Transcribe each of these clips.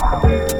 Wow.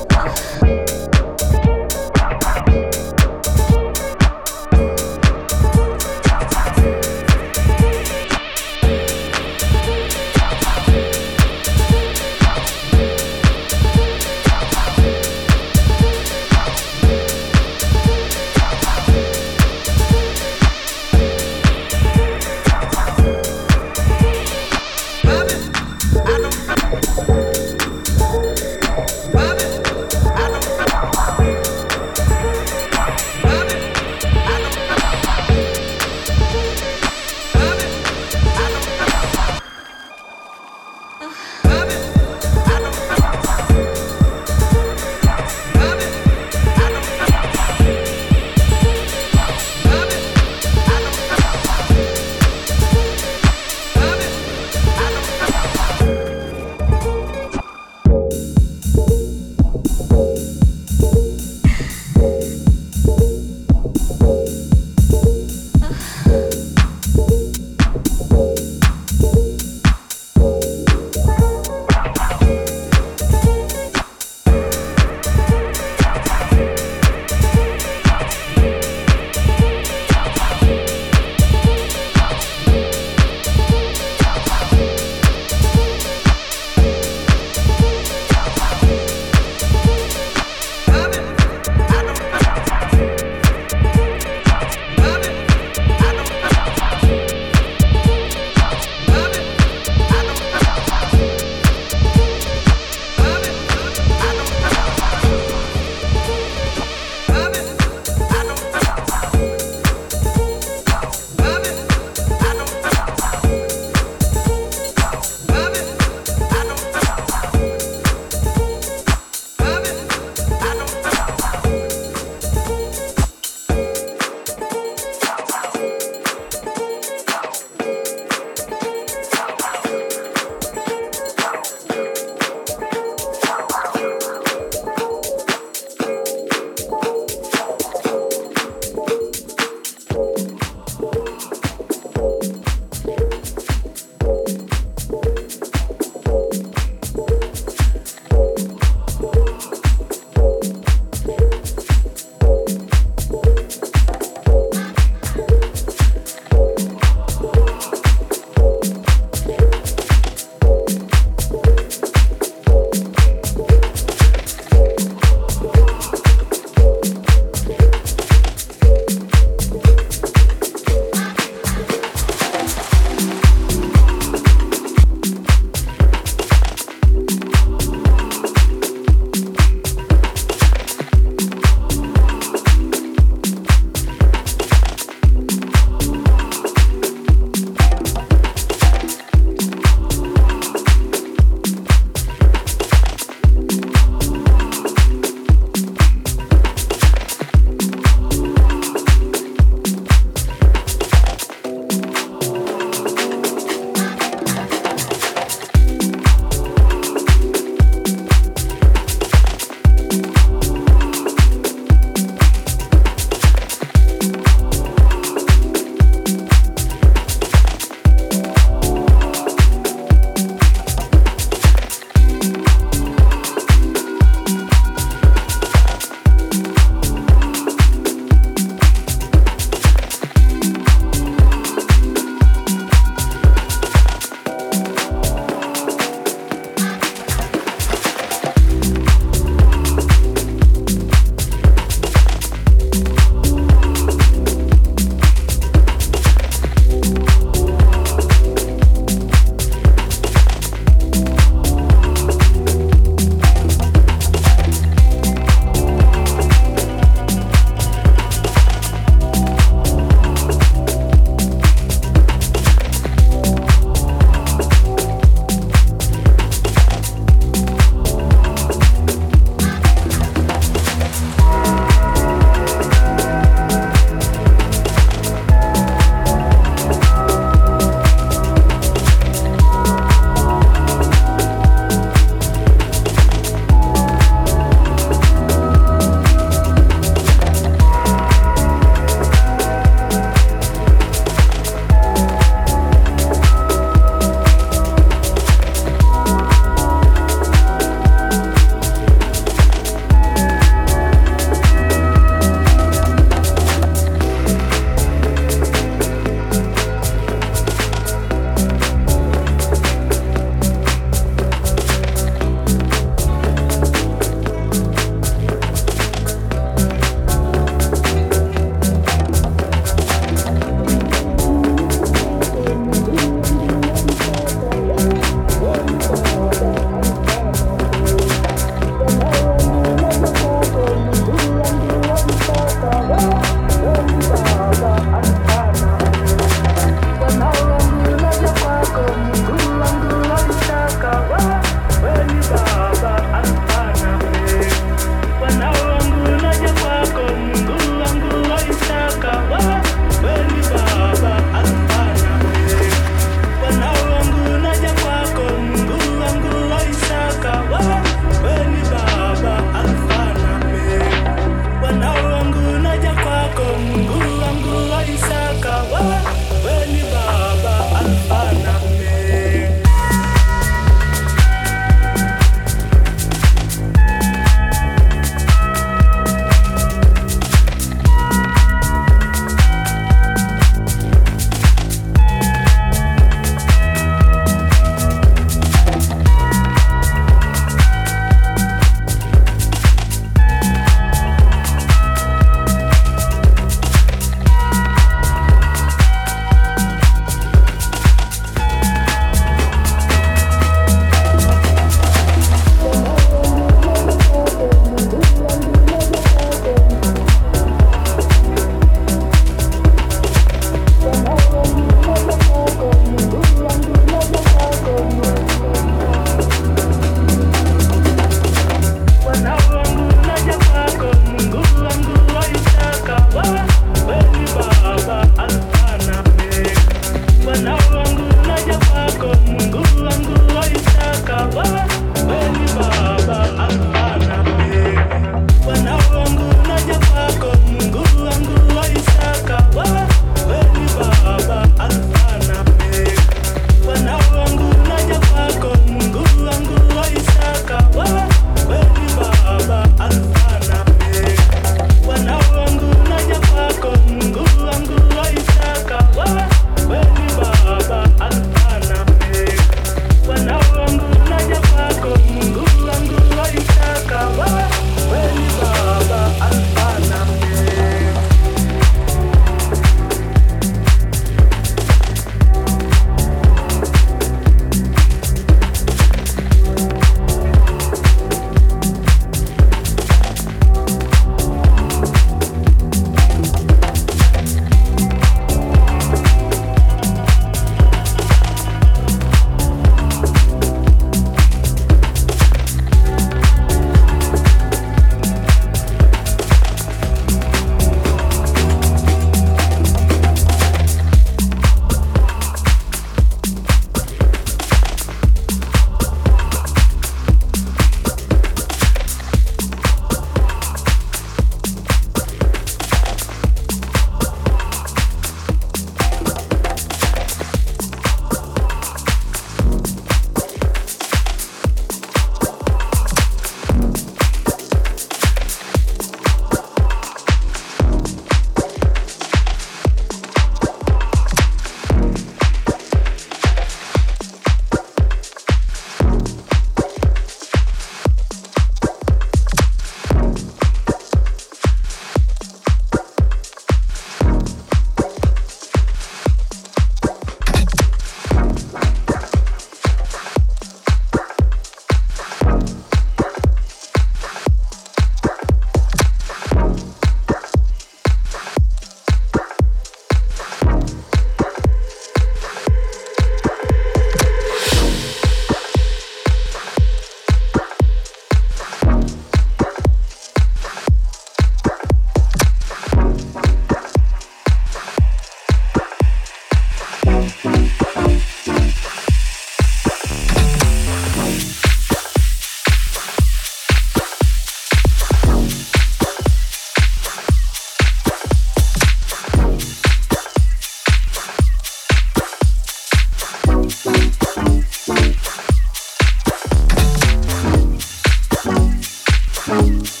Bye.